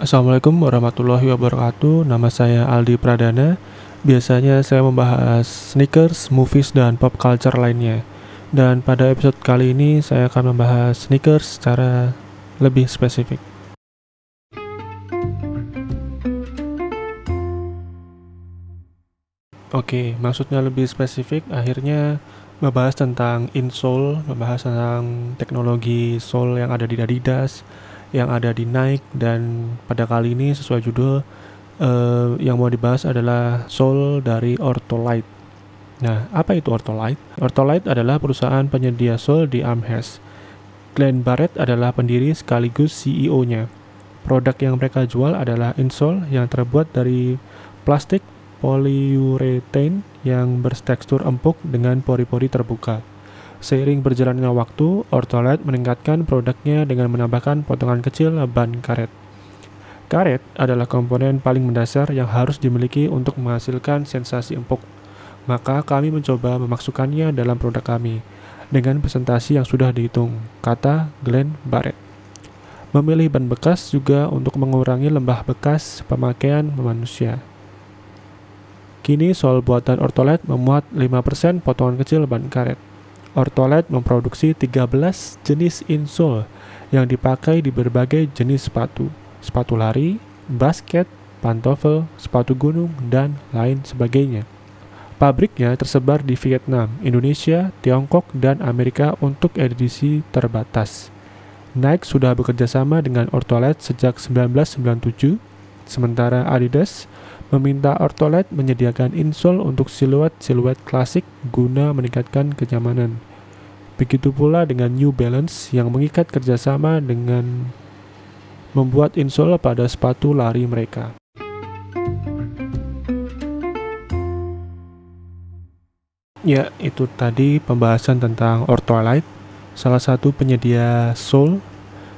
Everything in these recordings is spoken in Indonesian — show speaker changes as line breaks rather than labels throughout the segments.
Assalamualaikum warahmatullahi wabarakatuh. Nama saya Aldi Pradana. Biasanya saya membahas sneakers, movies, dan pop culture lainnya. Dan pada episode kali ini saya akan membahas sneakers secara lebih spesifik. Oke, maksudnya lebih spesifik, akhirnya membahas tentang insole, membahas tentang teknologi sole yang ada di Adidas, yang ada di Nike dan pada kali ini sesuai judul uh, yang mau dibahas adalah Soul dari Ortholite. Nah, apa itu Ortholite? Ortholite adalah perusahaan penyedia Soul di Amherst. Glenn Barrett adalah pendiri sekaligus CEO-nya. Produk yang mereka jual adalah insole yang terbuat dari plastik polyurethane yang bertekstur empuk dengan pori-pori terbuka. Seiring berjalannya waktu, Ortolite meningkatkan produknya dengan menambahkan potongan kecil ban karet. Karet adalah komponen paling mendasar yang harus dimiliki untuk menghasilkan sensasi empuk. Maka kami mencoba memasukkannya dalam produk kami dengan presentasi yang sudah dihitung, kata Glenn Barrett. Memilih ban bekas juga untuk mengurangi lembah bekas pemakaian manusia. Kini sol buatan Ortolite memuat 5% potongan kecil ban karet. Ortolet memproduksi 13 jenis insole yang dipakai di berbagai jenis sepatu, sepatu lari, basket, pantofel, sepatu gunung, dan lain sebagainya. Pabriknya tersebar di Vietnam, Indonesia, Tiongkok, dan Amerika untuk edisi terbatas. Nike sudah bekerja sama dengan Ortolet sejak 1997, sementara Adidas meminta Ortolet menyediakan insole untuk siluet-siluet klasik guna meningkatkan kenyamanan. Begitu pula dengan New Balance yang mengikat kerjasama dengan membuat insole pada sepatu lari mereka. Ya, itu tadi pembahasan tentang Ortholite, salah satu penyedia sole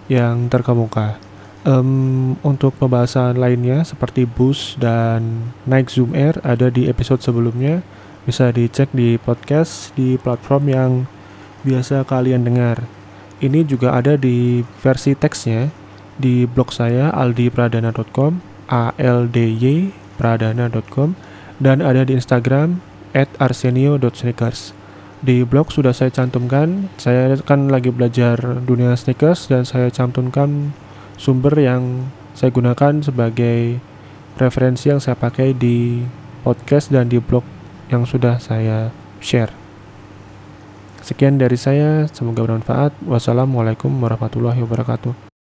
yang terkemuka. Um, untuk pembahasan lainnya seperti Boost dan Nike Zoom Air ada di episode sebelumnya. Bisa dicek di podcast di platform yang biasa kalian dengar. Ini juga ada di versi teksnya di blog saya aldipradana.com a l d y pradana.com dan ada di Instagram at arsenio.sneakers. Di blog sudah saya cantumkan, saya kan lagi belajar dunia sneakers dan saya cantumkan sumber yang saya gunakan sebagai referensi yang saya pakai di podcast dan di blog yang sudah saya share. Sekian dari saya, semoga bermanfaat. Wassalamualaikum warahmatullahi wabarakatuh.